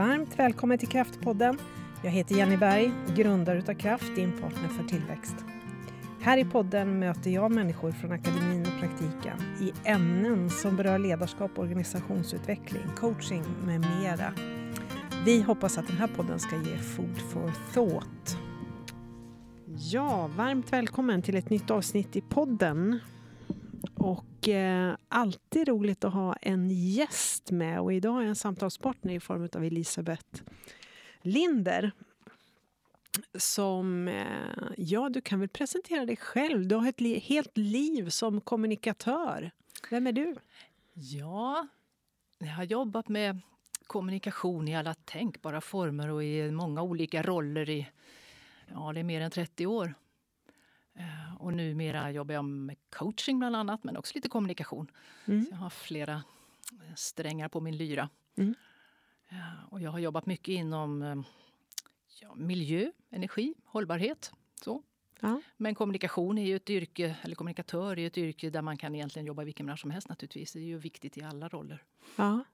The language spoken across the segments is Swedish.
Varmt välkommen till Kraftpodden. Jag heter Jenny Berg, grundare utav Kraft, din partner för tillväxt. Här i podden möter jag människor från akademin och praktiken i ämnen som berör ledarskap, organisationsutveckling, coaching med mera. Vi hoppas att den här podden ska ge food for thought. Ja, varmt välkommen till ett nytt avsnitt i podden. Och eh, alltid roligt att ha en gäst med och idag är jag en samtalspartner i form av Elisabeth Linder. Som, eh, ja du kan väl presentera dig själv. Du har ett li helt liv som kommunikatör. Vem är du? Ja, jag har jobbat med kommunikation i alla tänkbara former och i många olika roller i ja, det är mer än 30 år. Eh, och numera jobbar jag med coaching bland annat, men också lite kommunikation. Mm. Jag har flera eh, strängar på min lyra. Mm. Eh, och jag har jobbat mycket inom ja, miljö, energi, hållbarhet. Så. Ja. Men kommunikation är ju ett yrke, eller kommunikatör är ett yrke där man kan egentligen jobba i vilken bransch som helst naturligtvis. Det är ju viktigt i alla roller. Ja.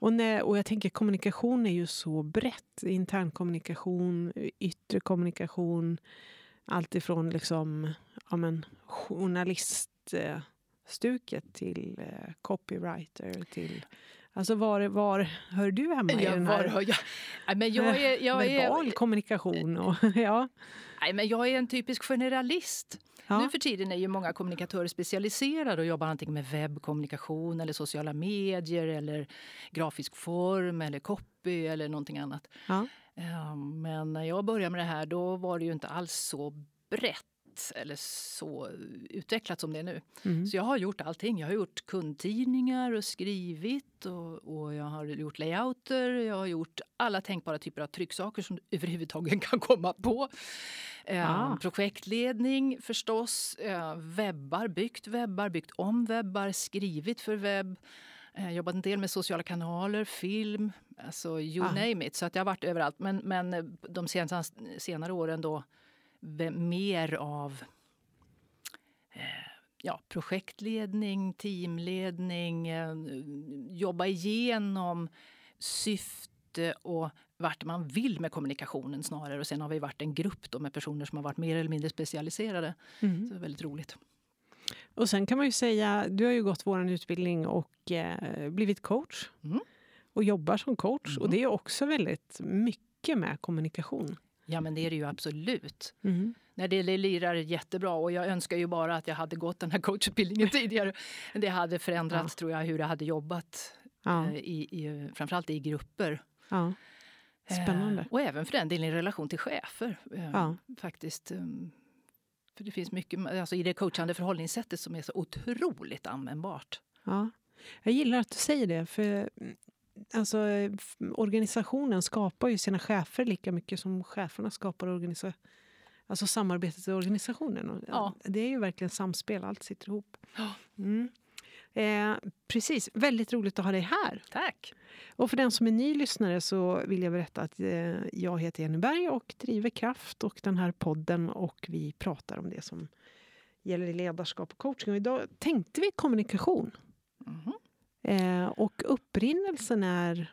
Och, när, och jag tänker kommunikation är ju så brett. Intern kommunikation, yttre kommunikation. Alltifrån liksom, ja men, journaliststuket till eh, copywriter till Alltså var, var hör du hemma i den här var, jag, men jag är, jag verbal är, kommunikation? Och, ja. Nej, men jag är en typisk generalist. Ja. Nu för tiden är ju många kommunikatörer specialiserade och jobbar antingen med webbkommunikation eller sociala medier eller grafisk form eller copy eller någonting annat. Ja. Men när jag började med det här då var det ju inte alls så brett eller så utvecklat som det är nu. Mm. Så jag har gjort allting. Jag har gjort kundtidningar och skrivit och, och, jag har gjort layouter. Jag har gjort alla tänkbara typer av trycksaker som du överhuvudtaget kan komma på. Eh, projektledning förstås, eh, webbar, byggt webbar, byggt om webbar, skrivit för webb. Eh, jobbat en del med sociala kanaler, film, alltså you ah. name it. Så att jag har varit överallt. Men, men de senaste, senare åren då mer av eh, ja, projektledning, teamledning, eh, jobba igenom syfte och vart man vill med kommunikationen snarare. Och sen har vi varit en grupp då med personer som har varit mer eller mindre specialiserade. Mm. Så det är väldigt roligt. Och sen kan man ju säga, du har ju gått vår utbildning och eh, blivit coach. Mm. Och jobbar som coach. Mm. Och det är också väldigt mycket med kommunikation. Ja, men det är det ju absolut. Mm. Nej, det lirar jättebra och jag önskar ju bara att jag hade gått den här coachutbildningen tidigare. Det hade förändrats, ja. tror jag, hur jag hade jobbat. Ja. Eh, I, i, framförallt i grupper. Ja. Spännande. Eh, och även för den delen i relation till chefer. Eh, ja. Faktiskt. För det finns mycket alltså i det coachande förhållningssättet som är så otroligt användbart. Ja. Jag gillar att du säger det, för alltså, organisationen skapar ju sina chefer lika mycket som cheferna skapar. Alltså samarbetet i organisationen. Ja. Det är ju verkligen samspel, allt sitter ihop. Mm. Eh, precis, väldigt roligt att ha dig här. Tack! Och för den som är ny lyssnare så vill jag berätta att eh, jag heter Jenny Berg och driver Kraft och den här podden och vi pratar om det som gäller ledarskap och coaching. Och idag tänkte vi kommunikation. Mm. Eh, och upprinnelsen är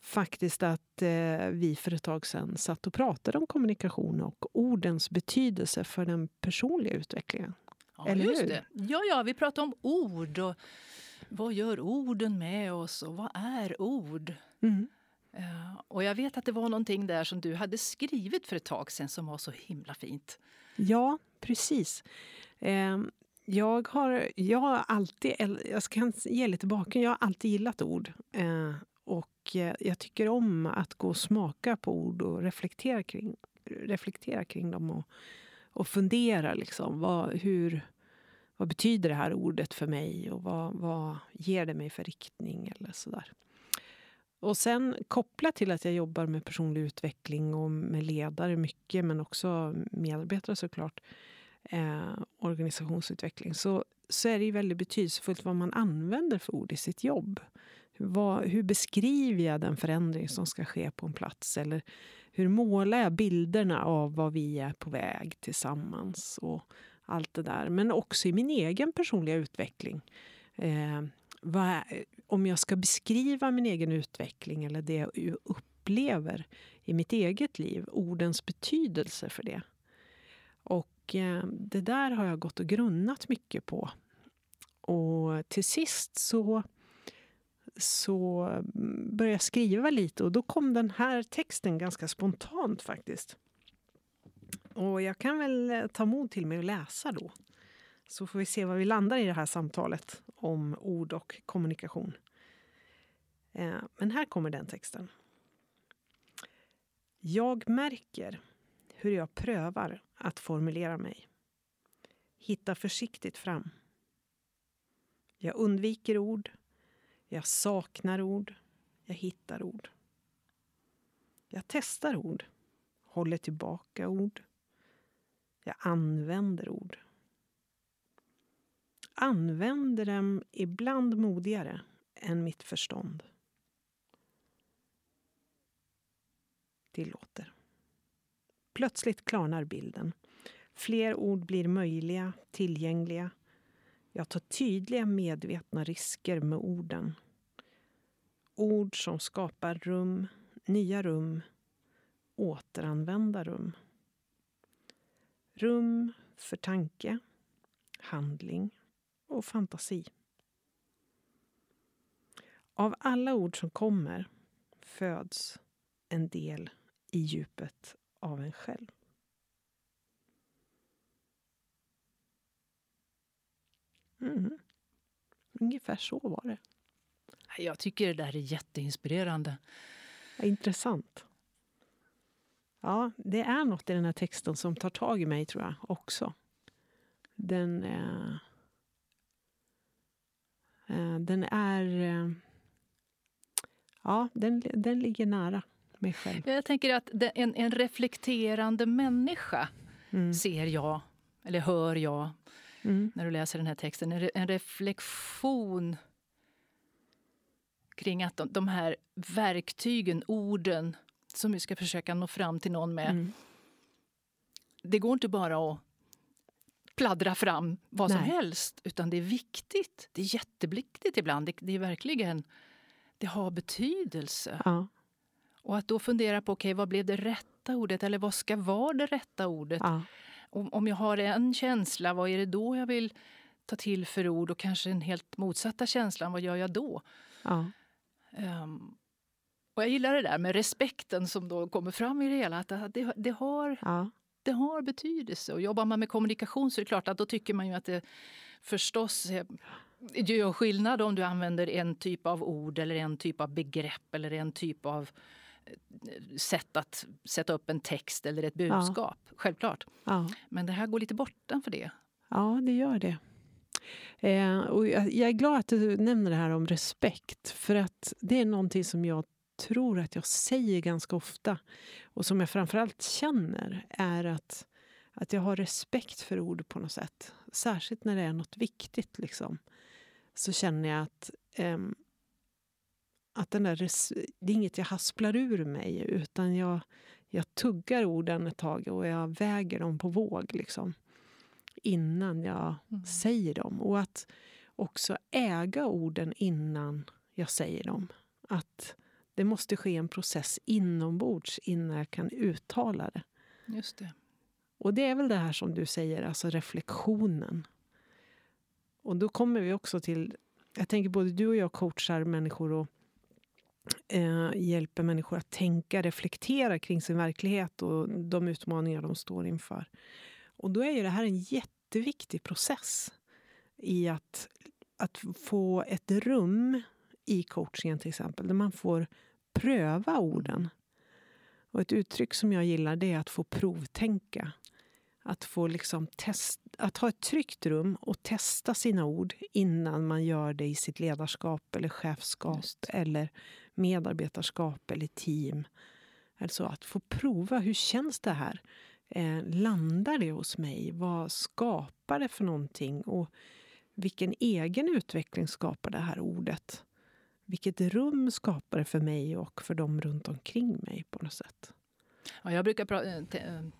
faktiskt att eh, vi för ett tag sedan satt och pratade om kommunikation och ordens betydelse för den personliga utvecklingen. Ja, Eller just hur? det. Ja, ja, vi pratade om ord och vad gör orden med oss och vad är ord? Mm. Uh, och jag vet att det var någonting där som du hade skrivit för ett tag sedan som var så himla fint. Ja, precis. Uh, jag har, jag har alltid, jag ska ge lite bakgrund, jag har alltid gillat ord. Eh, och eh, jag tycker om att gå och smaka på ord och reflektera kring, reflektera kring dem. Och, och fundera liksom, vad, hur, vad betyder det här ordet för mig? Och vad, vad ger det mig för riktning? eller sådär. Och sen kopplat till att jag jobbar med personlig utveckling och med ledare mycket, men också medarbetare såklart eh, organisationsutveckling så, så är det ju väldigt betydelsefullt vad man använder för ord i sitt jobb. Vad, hur beskriver jag den förändring som ska ske på en plats? Eller hur målar jag bilderna av vad vi är på väg tillsammans? och allt det där. Men också i min egen personliga utveckling. Eh, vad, om jag ska beskriva min egen utveckling eller det jag upplever i mitt eget liv, ordens betydelse för det. Och eh, det där har jag gått och grunnat mycket på. Och till sist så, så mm, började jag skriva lite och då kom den här texten ganska spontant faktiskt. Och jag kan väl eh, ta mod till mig och läsa då. Så får vi se var vi landar i det här samtalet om ord och kommunikation. Eh, men här kommer den texten. Jag märker hur jag prövar att formulera mig. Hitta försiktigt fram. Jag undviker ord. Jag saknar ord. Jag hittar ord. Jag testar ord. Håller tillbaka ord. Jag använder ord. Använder dem ibland modigare än mitt förstånd. Tillåter. Plötsligt klarnar bilden. Fler ord blir möjliga, tillgängliga. Jag tar tydliga medvetna risker med orden. Ord som skapar rum, nya rum, återanvända rum. Rum för tanke, handling och fantasi. Av alla ord som kommer föds en del i djupet av en själv. Mm. Ungefär så var det. Jag tycker det där är jätteinspirerande. Ja, intressant. Ja, det är något i den här texten som tar tag i mig, tror jag, också. Den, eh, eh, den är... Eh, ja, den, den ligger nära mig själv. Jag tänker att en, en reflekterande människa mm. ser jag, eller hör jag, mm. när du läser den här texten. En, en reflektion kring att de, de här verktygen, orden som vi ska försöka nå fram till någon med. Mm. Det går inte bara att pladdra fram vad Nej. som helst, utan det är viktigt. Det är jätteviktigt ibland. Det, det är verkligen... Det har betydelse. Ja. Och att då fundera på okay, vad blev det rätta ordet eller vad ska vara det rätta ordet? Ja. Om, om jag har en känsla, vad är det då jag vill ta till för ord? Och kanske den helt motsatta känslan, vad gör jag då? Ja. Um, och jag gillar det där med respekten som då kommer fram i det hela. Att det, det har, ja. det har betydelse. Och jobbar man med kommunikation så är det klart att då tycker man ju att det förstås det gör skillnad om du använder en typ av ord eller en typ av begrepp eller en typ av sätt att sätta upp en text eller ett budskap. Ja. Självklart. Ja. Men det här går lite bortanför det. Ja, det gör det. Eh, och jag, jag, är glad att du nämner det här om respekt. För att det är någonting som jag tror att jag säger ganska ofta och som jag framförallt känner är att, att jag har respekt för ord på något sätt. Särskilt när det är något viktigt. Liksom. Så känner jag att eh, att den där, det är inget jag hasplar ur mig utan jag, jag tuggar orden ett tag och jag väger dem på våg liksom, innan jag mm. säger dem. Och att också äga orden innan jag säger dem. Att det måste ske en process inombords innan jag kan uttala det. Just det. Och det är väl det här som du säger, alltså reflektionen. Och då kommer vi också till... Jag tänker både du och jag coachar människor och eh, hjälper människor att tänka, reflektera kring sin verklighet och de utmaningar de står inför. Och då är ju det här en jätteviktig process i att, att få ett rum i coachingen till exempel, där man får pröva orden. Och ett uttryck som jag gillar det är att få provtänka. Att få liksom test, att ha ett tryggt rum och testa sina ord innan man gör det i sitt ledarskap eller chefskap Just. eller medarbetarskap eller team. Alltså att få prova, hur känns det här? Eh, landar det hos mig? Vad skapar det för någonting? Och vilken egen utveckling skapar det här ordet? Vilket rum skapar det för mig och för dem runt omkring mig på något sätt? Ja, jag brukar eh,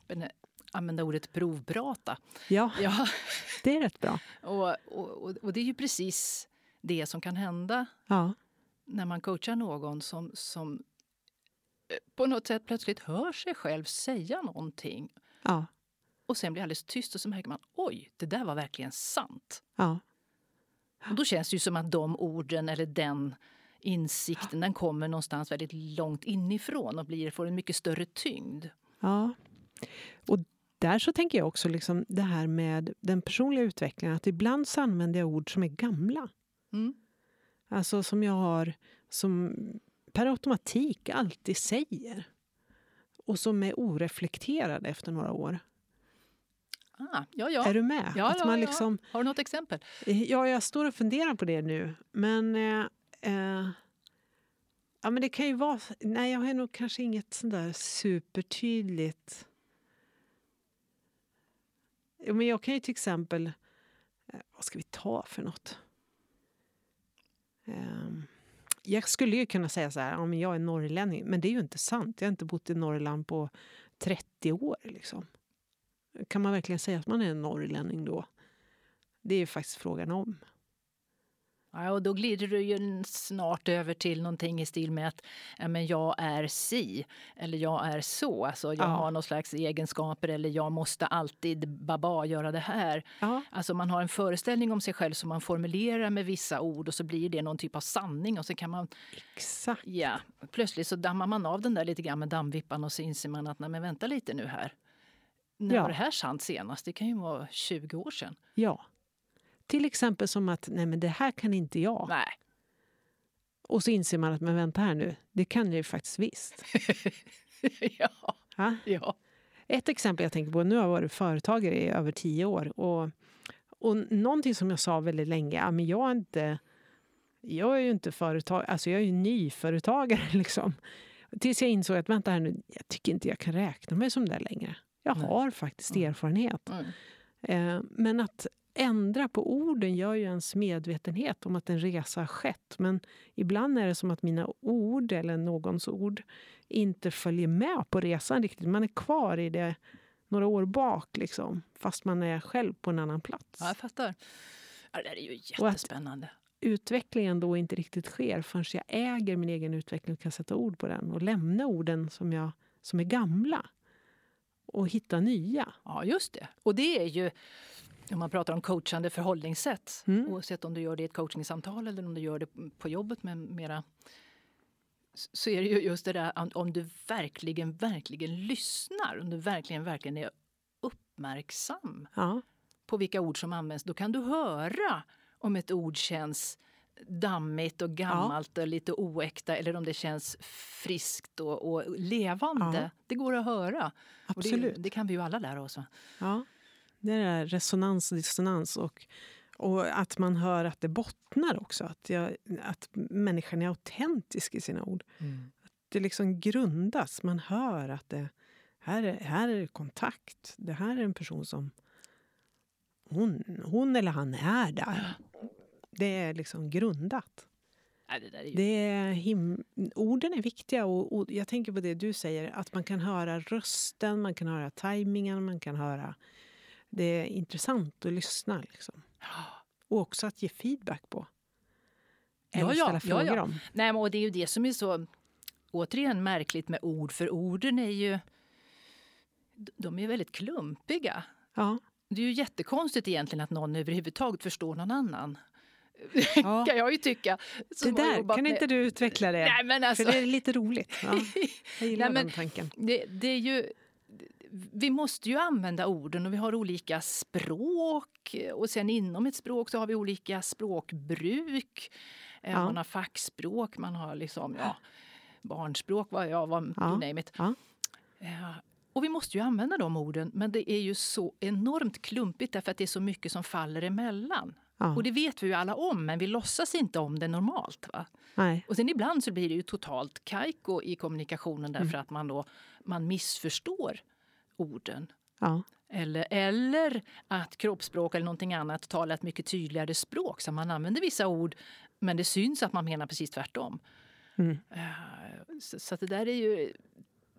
eh, använda ordet provprata. Ja, ja, det är rätt bra. och, och, och det är ju precis det som kan hända Ja. När man coachar någon som, som eh, på något sätt plötsligt hör sig själv säga någonting Ja. och sen blir alldeles tyst och så märker man oj, det där var verkligen sant. Ja. Och då känns det ju som att de orden eller den insikten den kommer någonstans väldigt långt inifrån och blir, får en mycket större tyngd. Ja. Och där så tänker jag också liksom det här med den personliga utvecklingen. Att ibland så använder jag ord som är gamla. Mm. Alltså som jag har som per automatik alltid säger. Och som är oreflekterade efter några år. Ah, ja, ja. Är du med? Ja, att man liksom, Har du något exempel? Ja, jag står och funderar på det nu. Men... Eh, eh, ja, men det kan ju vara... Nej, jag har nog kanske inget sånt där supertydligt... Men jag kan ju till exempel... Eh, vad ska vi ta för något? Ehm, jag skulle ju kunna säga så här, ja, men jag är norrlänning. Men det är ju inte sant. Jag har inte bott i Norrland på 30 år. Liksom. Kan man verkligen säga att man är en norrlänning då? Det är ju faktiskt frågan om. Ja, och då glider du ju snart över till någonting i stil med att ja, men jag är si eller jag är så. Alltså jag Ja. har någon slags egenskaper eller jag måste alltid baba göra det här. Ja, Alltså man har en föreställning om sig själv som man formulerar med vissa ord och så blir det någon typ av sanning och så kan man, exakt. ja, plötsligt så dammar man av den där lite grann med dammvippan och så inser man att nej men vänta lite nu här. När Ja. var det här sant senast? Det kan ju vara 20 år sedan. Ja. Till exempel som att nej men det här kan inte jag. Nej. Och så inser man att men vänta här nu, det kan jag ju faktiskt visst. ja, Ja. ja. Ett exempel jag tänker på, nu har jag varit företagare i över tio år. Och, och någonting som jag sa väldigt länge, men jag är inte... Jag är ju inte företag, alltså jag är ju nyföretagare liksom. Tills jag insåg att vänta här nu, jag tycker inte jag kan räkna mig som det längre. Jag Nej. har faktiskt erfarenhet. Mm. Eh, men att ändra på orden gör ju ens medvetenhet om att en resa har skett. Men ibland är det som att mina ord, eller någons ord, inte följer med på resan riktigt. Man är kvar i det några år bak, liksom, fast man är själv på en annan plats. Ja, jag fattar. Ja, det där är ju jättespännande. Utvecklingen då inte riktigt sker förrän jag äger min egen utveckling och kan sätta ord på den och lämna orden som, jag, som är gamla och hitta nya. Ja, just det. Och det är ju, om man pratar om coachande förhållningssätt, Mm. oavsett om du gör det i ett coachingsamtal eller om du gör det på jobbet med mera så är det ju just det där om- du verkligen, verkligen lyssnar, om du verkligen, verkligen är uppmärksam Ja, på vilka ord som används, då kan du höra om ett ord känns dammigt och gammalt och lite oäkta eller om det känns friskt och, och levande. Ja. Det går att höra. Och det, absolut. det kan vi ju alla lära oss. Va? Ja, det är resonans och dissonans. Och, och att man hör att det bottnar också. Att, jag, att människan är autentisk i sina ord. Det liksom grundas. Man hör att det här är, här är kontakt. Det här är en person som... Hon, hon eller han är där. Det är liksom grundat. Nej, det ju... Det är him- orden är viktiga. Och, och jag tänker på det du säger, att man kan höra rösten, man kan höra tajmingen, man kan höra... Det är intressant att lyssna. Liksom. Och också att ge feedback på. Ja, Eller ja, ställa ja, frågor ja. om. Nej, och det är ju det som är så återigen märkligt med ord, för orden är ju de är väldigt klumpiga. Ja. Det är ju jättekonstigt egentligen att någon överhuvudtaget förstår någon annan. Ja. kan jag ju tycka. Det där, kan med- inte du utveckla det? Nej, men alltså, För det är lite roligt. Ja, jag gillar Nej, men- den tanken. det, det är ju... Vi måste ju använda orden och vi har olika språk. Och sen inom ett språk så har vi olika språkbruk. Eh, Ja. Man har fackspråk, man har liksom, ja, barnspråk, vad jag var, Ja. name it. Ja. Eh, Och vi måste ju använda de orden, men det är ju så enormt klumpigt därför att det är så mycket som faller emellan. Ja. Och det vet vi ju alla om, men vi låtsas inte om det normalt. Va? Nej. Och sen ibland så blir det ju totalt kajko i kommunikationen därför Mm. att man då man missförstår orden. Ja. Eller, eller att kroppsspråk eller någonting annat talar ett mycket tydligare språk. Så man använder vissa ord, men det syns att man menar precis tvärtom. Mm. Eh, Så, så det där är ju...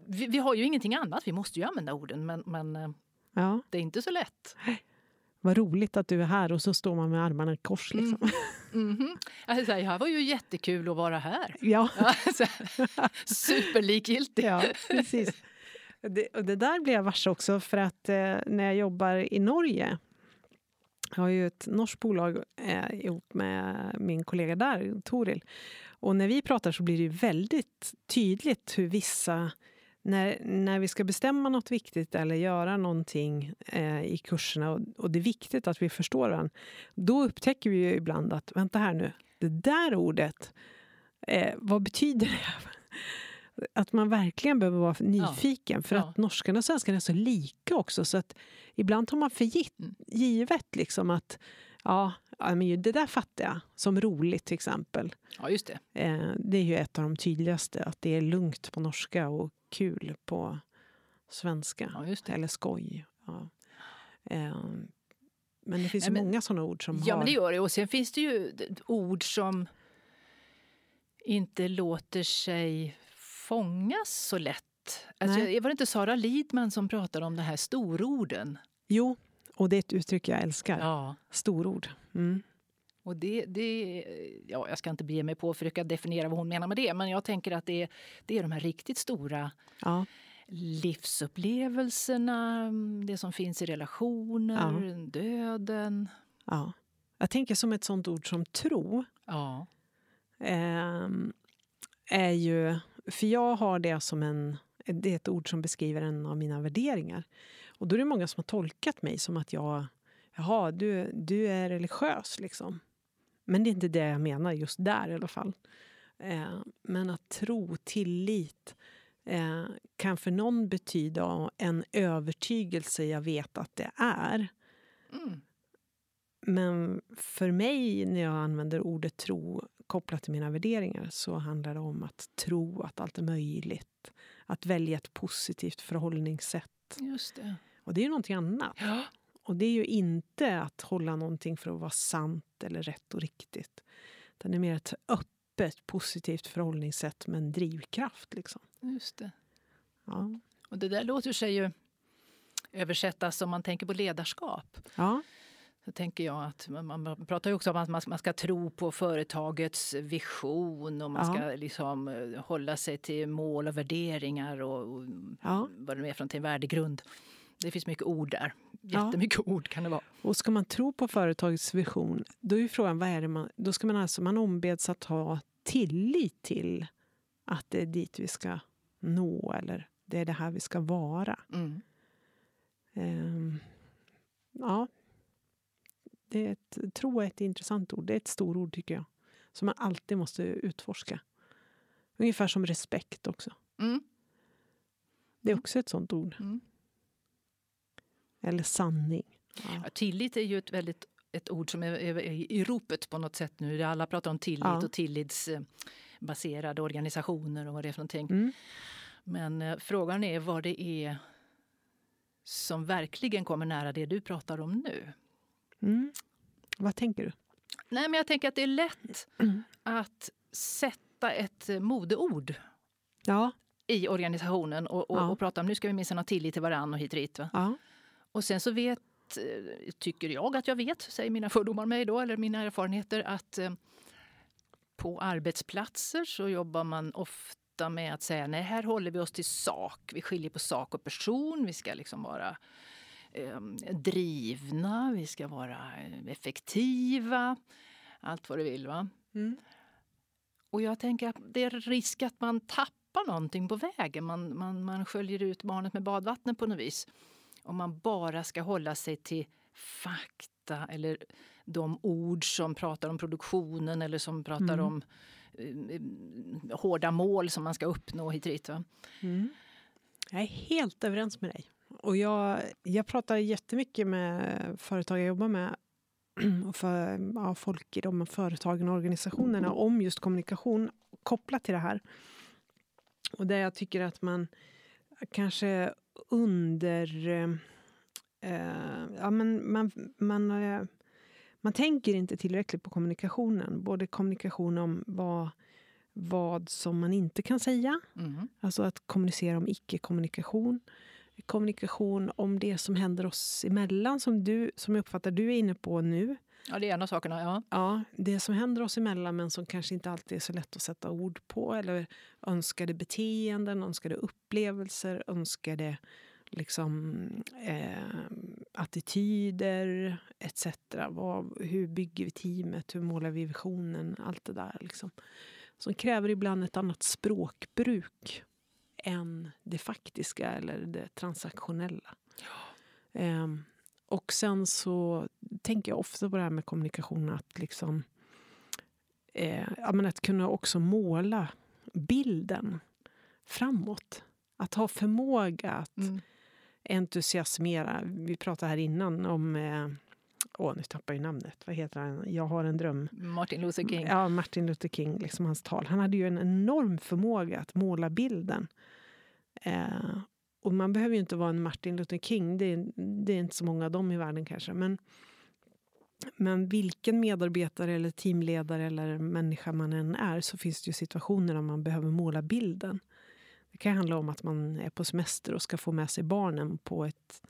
Vi, vi har ju ingenting annat, vi måste ju använda orden, men, men eh, ja. det är inte så lätt. Vad roligt att du är här och så står man med armarna i kors. Liksom. Mm -hmm. alltså, det här var ju jättekul att vara här. Ja. Superlikgiltigt. Ja, precis. Det, och det där blev jag varse också för att eh, när jag jobbar i Norge jag har ju ett norskt bolag eh, ihop med min kollega där, Toril. Och när vi pratar så blir det väldigt tydligt hur vissa... När, när vi ska bestämma något viktigt eller göra någonting eh, i kurserna och, och, det är viktigt att vi förstår varandra, då upptäcker vi ju ibland att vänta här nu, det där ordet, eh, vad betyder det? Att man verkligen behöver vara nyfiken. Ja. För ja. att norskan och svenskan är så lika också. Så att ibland tar man för mm. givet liksom att ja, men det där fattar jag. Som roligt till exempel. Ja, just det. Eh, det är ju ett av de tydligaste. Att det är lugnt på norska och kul på svenska. Ja, Eller skoj. Ja. Eh, men det finns Nej, men, många såna ord som ja, har... men det gör det. Och sen finns det ju ord som inte låter sig fångas så lätt. Alltså, var det inte Sara Lidman som pratade om de här stororden? Jo, och det är ett uttryck jag älskar. Ja. Storord. Mm. Och det, det, ja, jag ska inte bege mig på att försöka definiera vad hon menar med det men jag tänker att det, det är de här riktigt stora ja. livsupplevelserna, det som finns i relationer, ja. döden. Ja. Jag tänker som ett sånt ord som tro. Ja. Eh, är ju för jag har det som en... Det är ett ord som beskriver en av mina värderingar. Och då är det många som har tolkat mig som att jag... Jaha, du, du är religiös, liksom. Men det är inte det jag menar just där i alla fall. Eh, men att tro, tillit eh, kan för någon betyda en övertygelse jag vet att det är. Mm. Men för mig, när jag använder ordet tro kopplat till mina värderingar så handlar det om att tro att allt är möjligt. Att välja ett positivt förhållningssätt. Just det. Och det är ju någonting annat. Ja. Och det är ju inte att hålla någonting för att vara sant eller rätt och riktigt. Det är mer ett öppet, positivt förhållningssätt med en drivkraft. Liksom. Just det. Ja. Och det där låter sig ju översättas om man tänker på ledarskap. Ja. Tänker jag att man, pratar ju också om att man, ska tro på företagets vision och man ja. ska liksom eh, hålla sig till mål och värderingar och, och ja. vad det är för någonting, värdegrund. Det finns mycket ord där. Jättemycket ja. ord kan det vara. Och ska man tro på företagets vision, då är frågan vad är det man... Då ska man alltså, man ombeds att ha tillit till att det är dit vi ska nå eller det är det här vi ska vara. Mm. Um, ja, det är ett, tro är ett intressant ord. Det är ett storord tycker jag. Som man alltid måste utforska. Ungefär som respekt också. Mm. Det är också ett sånt ord. Mm. Eller sanning. Ja. Ja, tillit är ju ett väldigt ett ord som är, är, i ropet på något sätt nu. Alla pratar om tillit ja. och tillitsbaserade organisationer och vad det är för någonting. Mm. Men eh, frågan är vad det är som verkligen kommer nära det du pratar om nu. Mm. Vad tänker du? Nej, men jag tänker att det är lätt mm. att sätta ett modeord ja. i organisationen och, och, ja. och prata om nu ska vi minsann ha tillit till varandra och hit och dit. Ja. Och sen så vet, eh, tycker jag att jag vet, säger mina fördomar mig då, eller mina erfarenheter, att eh, på arbetsplatser så jobbar man ofta med att säga nej, här håller vi oss till sak. Vi skiljer på sak och person. Vi ska liksom vara eh, drivna, vi ska vara effektiva. Allt vad du vill. va? Mm. Och jag tänker att det är risk att man tappar någonting på vägen. Man, man, man sköljer ut barnet med badvattnet på något vis. Om man bara ska hålla sig till fakta eller de ord som pratar om produktionen eller som pratar mm. om eh, hårda mål som man ska uppnå hit och dit. Mm. Jag är helt överens med dig. Och jag, jag pratar jättemycket med företag jag jobbar med och för, ja, folk i de företagen och organisationerna om just kommunikation kopplat till det här. Och där jag tycker att man kanske under... Eh, ja, men man, man, eh, man tänker inte tillräckligt på kommunikationen. Både kommunikation om vad, vad som man inte kan säga, mm. alltså att kommunicera om icke-kommunikation kommunikation om det som händer oss emellan som, du, som jag uppfattar du är inne på nu. Ja, det är en av sakerna. Ja. Ja, det som händer oss emellan men som kanske inte alltid är så lätt att sätta ord på. Eller önskade beteenden, önskade upplevelser, önskade liksom, eh, attityder etc. Vad, hur bygger vi teamet? Hur målar vi visionen? Allt det där. Liksom. Som kräver ibland ett annat språkbruk än det faktiska eller det transaktionella. Ja. Eh, och sen så tänker jag ofta på det här med kommunikation. Att, liksom, eh, att kunna också måla bilden framåt. Att ha förmåga att mm. entusiasmera. Vi pratade här innan om... Eh, åh, nu tappar jag namnet. Vad heter han? Jag har en dröm. Martin Luther King. Ja, Martin Luther King. Liksom hans tal. Han hade ju en enorm förmåga att måla bilden. Eh, och man behöver ju inte vara en Martin Luther King, det är, det är inte så många av dem i världen kanske. Men, men vilken medarbetare eller teamledare eller människa man än är så finns det ju situationer där man behöver måla bilden. Det kan handla om att man är på semester och ska få med sig barnen på ett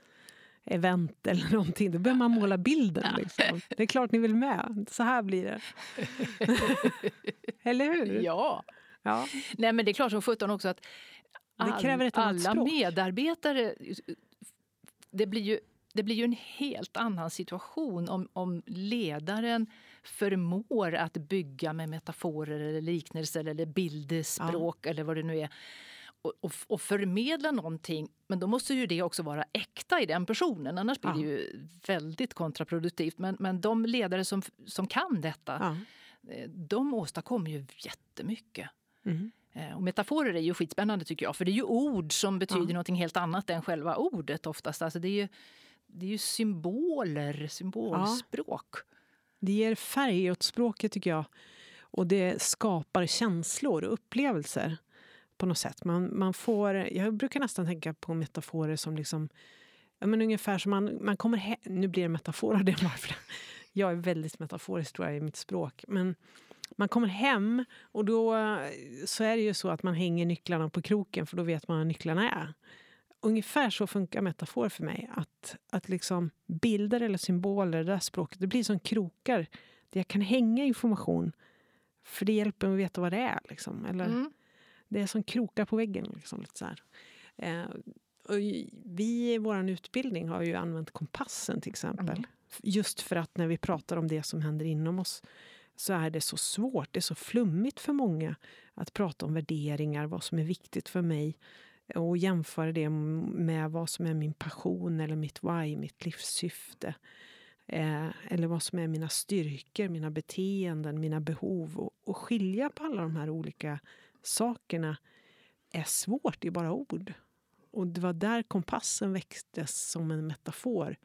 event eller någonting. Då behöver man måla bilden. Liksom. Det är klart ni vill med. Så här blir det. eller hur? Ja. ja. Nej, men det är klart som sjutton också att ett alla medarbetare... Det blir, ju, det blir ju en helt annan situation om, om ledaren förmår att bygga med metaforer eller liknelser eller bildspråk ja. eller vad det nu är och, och, förmedla någonting. Men då måste ju det också vara äkta i den personen. Annars blir ja. det ju väldigt kontraproduktivt. Men, men de ledare som, som kan detta, ja. Eh, de åstadkommer ju jättemycket. Mm. Eh, och metaforer är ju skitspännande tycker jag, för det är ju ord som betyder ja. någonting helt annat än själva ordet oftast. Alltså det är ju, det är ju symboler, symbolspråk. Ja. Det ger färg åt språket tycker jag. Och det skapar känslor och upplevelser på något sätt. Man, man får, jag brukar nästan tänka på metaforer som liksom... Ja, men ungefär som man, man kommer hem... Nu blir det metafor av det varför. Jag är väldigt metaforisk tror jag, i mitt språk. Men man kommer hem och då så är det ju så att man hänger nycklarna på kroken för då vet man var nycklarna är. Ungefär så funkar metafor för mig. Att, att liksom bilder eller symboler, det där språket, det blir som krokar där jag kan hänga information. För det hjälper mig att veta vad det är. Liksom. Eller, mm. Det är som krokar på väggen. Liksom, lite så eh, vi i vår utbildning har ju använt kompassen till exempel. Mm. Just för att när vi pratar om det som händer inom oss så är det så svårt, det är så flummigt för många att prata om värderingar, vad som är viktigt för mig och jämföra det med vad som är min passion eller mitt why, mitt livssyfte. Eh, eller vad som är mina styrkor, mina beteenden, mina behov. Och, och skilja på alla de här olika sakerna är svårt i bara ord. Och det var där kompassen växtes som en metafor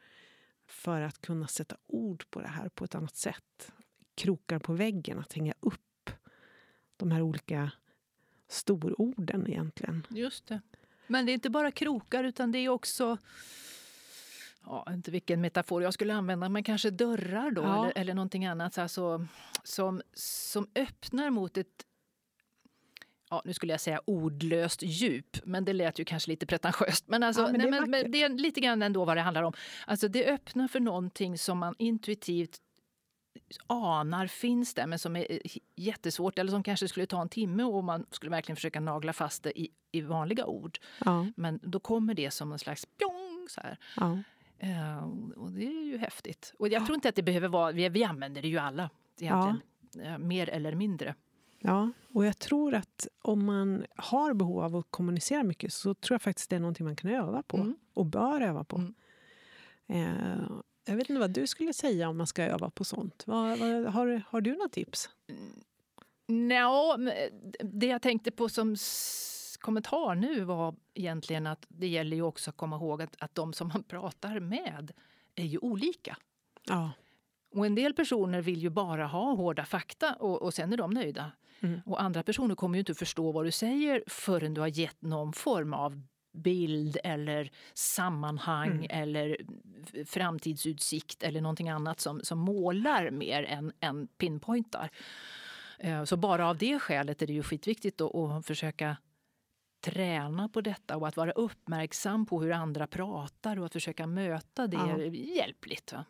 för att kunna sätta ord på det här på ett annat sätt krokar på väggen, att hänga upp de här olika stororden egentligen. Just det. Men det är inte bara krokar utan det är också ja, inte vilken metafor jag skulle använda, men kanske dörrar då ja. eller, eller någonting annat alltså, som, som öppnar mot ett ja, nu skulle jag säga ordlöst djup, men det lät ju kanske lite pretentiöst. Men, alltså, ja, men, det, är men, men det är lite grann ändå vad det handlar om. Alltså, det öppnar för någonting som man intuitivt anar finns där men som är eh, jättesvårt eller som kanske skulle ta en timme och man skulle verkligen försöka nagla fast det i, i vanliga ord. Ja. Men då kommer det som en slags pjong så här. Ja. Uh, och det är ju häftigt. Och jag tror inte att det behöver vara, vi, vi använder det ju alla egentligen. Uh, mer eller mindre. Ja, och jag tror att om man har behov av att kommunicera mycket så tror jag faktiskt det är någonting man kan öva på mm. och bör öva på. Mm. Uh, jag vet inte vad du skulle säga om man ska öva på sånt. Vad, vad, har, har du några tips? No, det jag tänkte på som kommentar nu var egentligen att det gäller ju också att komma ihåg att, att de som man pratar med är ju olika. Ja. Och en del personer vill ju bara ha hårda fakta och, och sen är de nöjda. Mm. Och andra personer kommer ju inte förstå vad du säger förrän du har gett någon form av bild eller sammanhang mm. eller framtidsutsikt eller någonting annat som, som målar mer än, än pinpointar. Eh, så bara av det skälet är det ju skitviktigt att försöka träna på detta och att vara uppmärksam på hur andra pratar och att försöka möta det ja. hjälpligt. Va?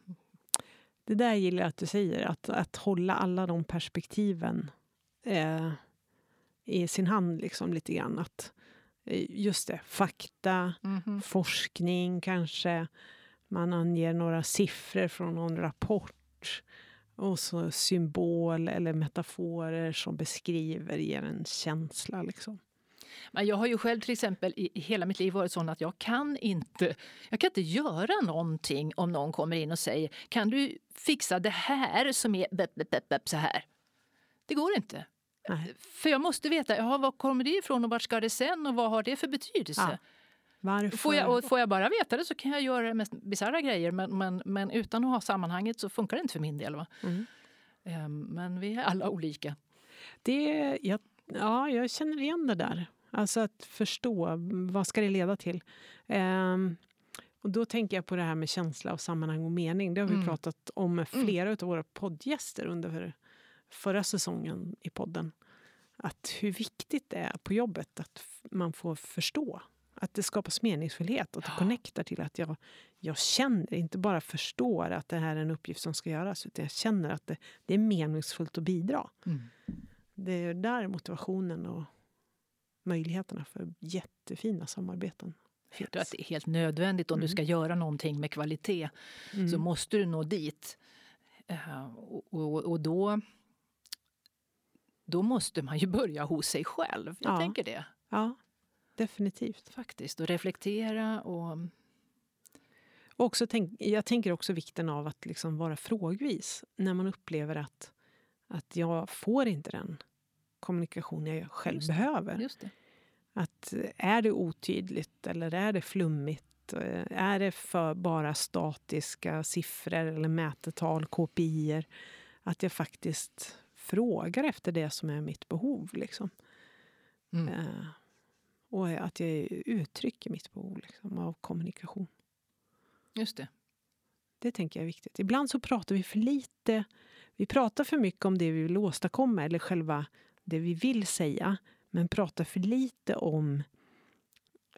Det där gillar jag att du säger, att, att hålla alla de perspektiven eh, i sin hand liksom lite grann. Att, eh, just det, fakta, mm -hmm. forskning kanske. Man anger några siffror från någon rapport. Och så symbol eller metaforer som beskriver, ger en känsla. Liksom. Men jag har ju själv till exempel i hela mitt liv varit sån att jag kan inte, jag kan inte göra någonting om någon kommer in och säger kan du fixa det här som är bep, bep, bep, så här. Det går inte. Nej. För jag måste veta, ja, var kommer det ifrån och vart ska det sen och vad har det för betydelse? Ja. Varför? Får jag, får jag bara veta det så kan jag göra mest bisarra grejer men, men, men utan att ha sammanhanget så funkar det inte för min del. Mm. Um, men vi är alla olika. Det, jag, ja, jag känner igen det där. Alltså att förstå, vad ska det leda till? Um, och då tänker jag på det här med känsla och sammanhang och mening. Det har vi mm. pratat om med mm. flera mm. av våra poddgäster under förra säsongen i podden. Att hur viktigt det är på jobbet att man får förstå. Att det skapas meningsfullhet och att det connectar till att jag, jag känner, inte bara förstår att det här är en uppgift som ska göras utan jag känner att det, det är meningsfullt att bidra. Mm. Det är där motivationen och möjligheterna för jättefina samarbeten jag tror att det är helt nödvändigt om mm. du ska göra någonting med kvalitet. Mm. Så måste du nå dit. Uh, och, och, och, då, då måste man ju börja hos sig själv. Jag ja. tänker det. Ja, definitivt. Faktiskt. Och reflektera och... också tänk, jag tänker också vikten av att liksom vara frågvis när man upplever att, att jag får inte den kommunikation jag själv just behöver. Just det. Att är det otydligt eller är det flummigt? Är det för bara statiska siffror eller mätetal, KPI? Att jag faktiskt frågar efter det som är mitt behov. Liksom. Mm. Eh, och att jag uttrycker mitt behov liksom, av kommunikation. Just det. Det tänker jag är viktigt. Ibland så pratar vi för lite. Vi pratar för mycket om det vi vill åstadkomma eller själva det vi vill säga men pratar för lite om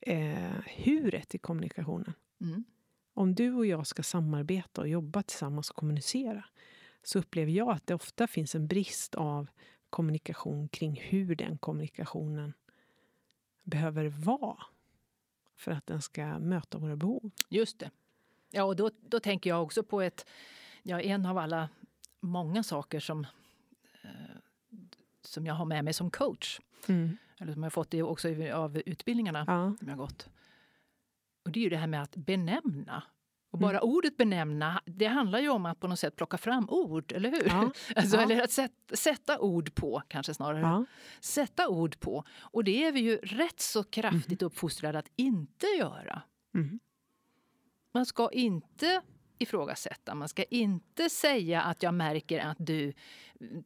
eh, huret i kommunikationen. Mm. Om du och jag ska samarbeta och jobba tillsammans och kommunicera så upplever jag att det ofta finns en brist av kommunikation kring hur den kommunikationen behöver vara för att den ska möta våra behov. Just det. Ja, och då, då tänker jag också på ett, ja, en av alla många saker som eh, som jag har med mig som coach. Mm. Eller som jag fått det också av utbildningarna ja. som jag gått. Och det är ju det här med att benämna. Och bara mm. ordet benämna, det handlar ju om att på något sätt plocka fram ord, eller hur? Ja. alltså, ja. Eller att sätta, sätta ord på, kanske snarare. Ja. Sätta ord på. Och det är vi ju rätt så kraftigt mm. uppfostrade att inte göra. Mm. Man ska inte ifrågasätta. Man ska inte säga att jag märker att du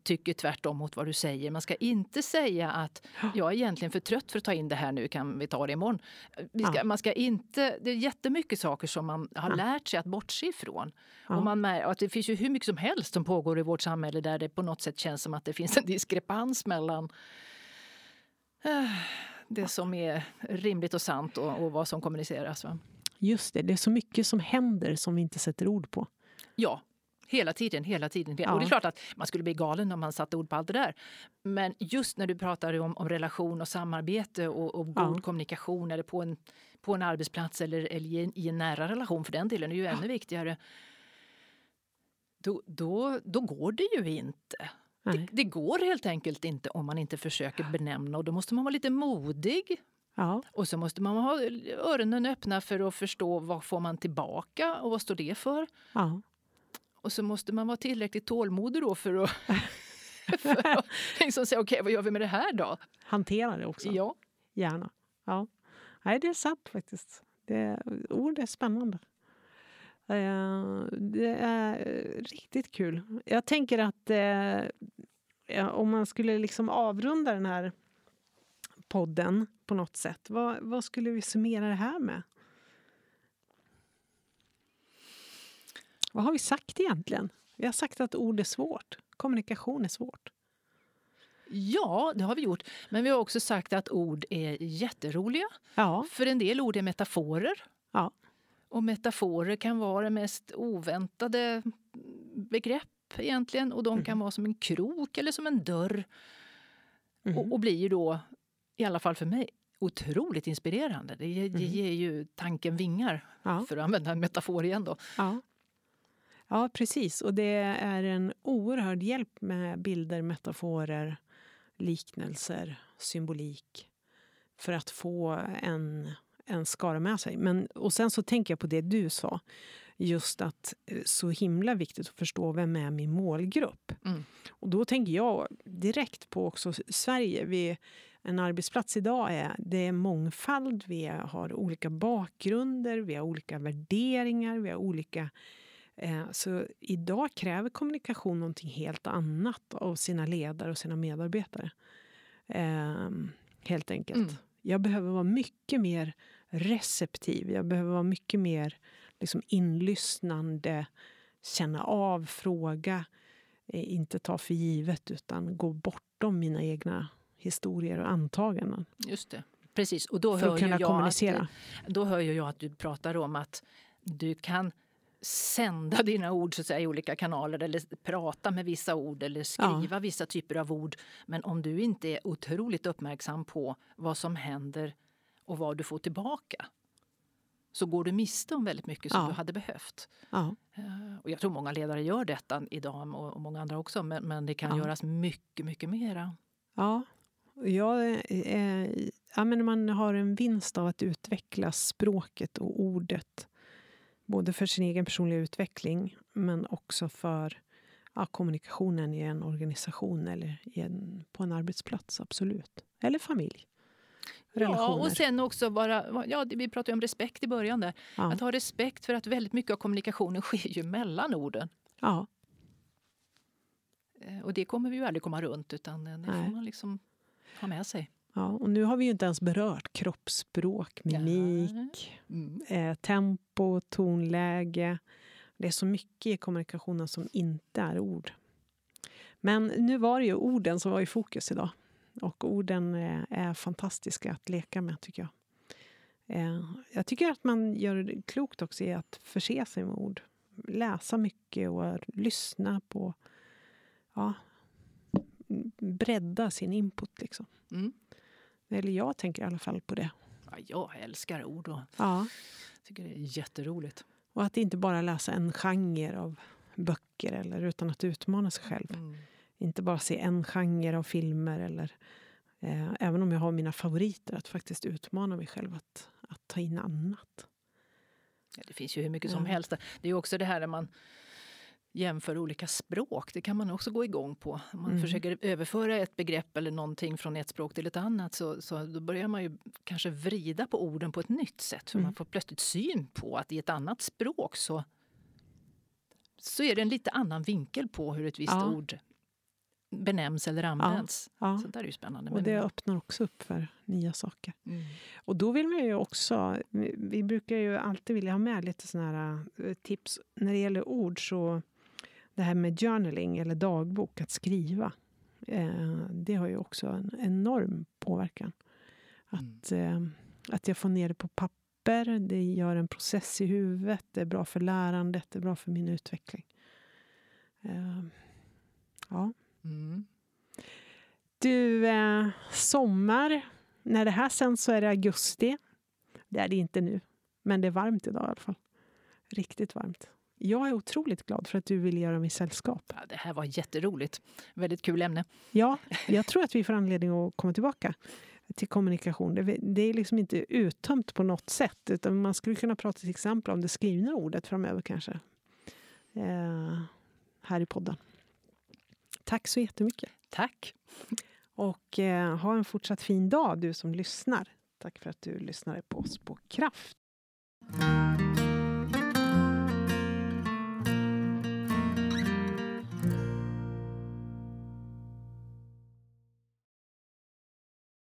tycker tvärtom mot vad du säger. Man ska inte säga att jag är egentligen för trött för att ta in det här nu, kan vi ta det imorgon? Ska, ja. man ska inte, det är jättemycket saker som man har ja. lärt sig att bortse ifrån. Ja. Och man att det finns ju hur mycket som helst som pågår i vårt samhälle där det på något sätt känns som att det finns en diskrepans mellan äh, det som är rimligt och sant och, och vad som kommuniceras. Va? Just det, det är så mycket som händer som vi inte sätter ord på. Ja, Hela tiden, hela tiden. Ja. Och det är klart att man skulle bli galen om man satte ord på allt det där. Men just när du pratar om, om relation och samarbete och, och god ja. kommunikation eller på en, på en arbetsplats eller, eller i, en, i en nära relation för den delen är ju ännu viktigare. Då, då, då går det ju inte. Det, det, går helt enkelt inte om man inte försöker benämna och då måste man vara lite modig. Ja. Och så måste man ha öronen öppna för att förstå vad får man tillbaka och vad står det för. Ja. Och så måste man vara tillräckligt tålmodig då för att, för att liksom säga okej, okay, vad gör vi med det här då? Hantera det också. Ja. Gärna. Ja. Nej, det är sant faktiskt. Det, ord är spännande. Uh, det är riktigt kul. Jag tänker att uh, om man skulle liksom avrunda den här podden på något sätt, vad, vad skulle vi summera det här med? Vad har vi sagt egentligen? Vi har sagt att ord är svårt. Kommunikation är svårt. Ja, det har vi gjort. Men vi har också sagt att ord är jätteroliga. Ja. För en del ord är metaforer. Ja. Och metaforer kan vara det mest oväntade begrepp egentligen och de mm. kan vara som en krok eller som en dörr. Mm. Och, och blir då, i alla fall för mig, otroligt inspirerande. Det, det mm. ger ju tanken vingar, ja. för att använda en metafor igen. Då. Ja. ja, precis. Och det är en oerhörd hjälp med bilder, metaforer, liknelser, symbolik för att få en, en skara med sig. Men, och sen så tänker jag på det du sa. Just att eh, så himla viktigt att förstå vem är min målgrupp. Mm. Och då tänker jag direkt på också Sverige. Vi, en arbetsplats idag är, det är mångfald, vi har olika bakgrunder, vi har olika värderingar, vi har olika... Eh, så idag kräver kommunikation någonting helt annat av sina ledare och sina medarbetare. Eh, helt enkelt. Mm. Jag behöver vara mycket mer receptiv, jag behöver vara mycket mer liksom inlyssnande, känna av, fråga, eh, inte ta för givet utan gå bortom mina egna historier och antaganden. Just det. Precis. Och då För hör att kunna jag kommunicera. Att, då hör jag att du pratar om att du kan sända dina ord så att säga, i olika kanaler eller prata med vissa ord eller skriva ja. vissa typer av ord. Men om du inte är otroligt uppmärksam på vad som händer och vad du får tillbaka så går du miste om väldigt mycket som ja. du hade behövt. Ja. Eh, och jag tror många ledare gör detta idag och många andra också men, men det kan göras mycket, mycket mera. Ja, jag, eh, ja, men man har en vinst av att utveckla språket och ordet. Både för sin egen personliga utveckling, men också för ja, kommunikationen i en organisation eller en, på en arbetsplats. Absolut. Eller familj. Ja, och sen också bara, ja, vi pratade om respekt i början. Där. Ja. Att ha respekt för att väldigt mycket av kommunikationen sker ju mellan orden. Ja. Eh, och det kommer vi ju aldrig komma runt, utan det får man liksom ha med sig. Ja, och nu har vi ju inte ens berört kroppsspråk, mimik, ja. mm. eh, tempo, tonläge. Det är så mycket i kommunikationen som inte är ord. Men nu var det ju orden som var i fokus idag. Och orden är, är fantastiska att leka med, tycker jag. Eh, jag tycker att man gör klokt också i att förse sig med ord. Läsa mycket och lyssna på ja, bredda sin input. Liksom. Mm. Eller jag tänker i alla fall på det. Ja, jag älskar ord och ja. tycker det är jätteroligt. Och att inte bara läsa en genre av böcker eller utan att utmana sig själv. Mm. Inte bara se en genre av filmer eller eh, även om jag har mina favoriter, att faktiskt utmana mig själv att, att ta in annat. Ja, det finns ju hur mycket som helst. Det är också det här när man jämför olika språk. Det kan man också gå igång på. Om man mm. försöker överföra ett begrepp eller någonting från ett språk till ett annat så, så då börjar man ju kanske vrida på orden på ett nytt sätt. För mm. Man får plötsligt syn på att i ett annat språk så, så är det en lite annan vinkel på hur ett visst ja. ord benämns eller används. Ja, ja. Så där är ju spännande. Och det öppnar också upp för nya saker. Mm. Och då vill man ju också... Vi brukar ju alltid vilja ha med lite såna här eh, tips. När det gäller ord så det här med journaling eller dagbok, att skriva. Eh, det har ju också en enorm påverkan. Att, mm. eh, att jag får ner det på papper, det gör en process i huvudet, det är bra för lärandet, det är bra för min utveckling. Eh, ja. Mm. Du, eh, sommar. När det här sänds så är det augusti. Det är det inte nu, men det är varmt idag i alla fall. Riktigt varmt. Jag är otroligt glad för att du vill göra mig sällskap. Ja, det här var jätteroligt. Väldigt kul ämne. Ja, jag tror att vi får anledning att komma tillbaka till kommunikation. Det, det är liksom inte uttömt på något sätt. Utan man skulle kunna prata till exempel om det skrivna ordet framöver kanske. Eh, här i podden. Tack så jättemycket. Tack. Och eh, ha en fortsatt fin dag du som lyssnar. Tack för att du lyssnade på oss på Kraft.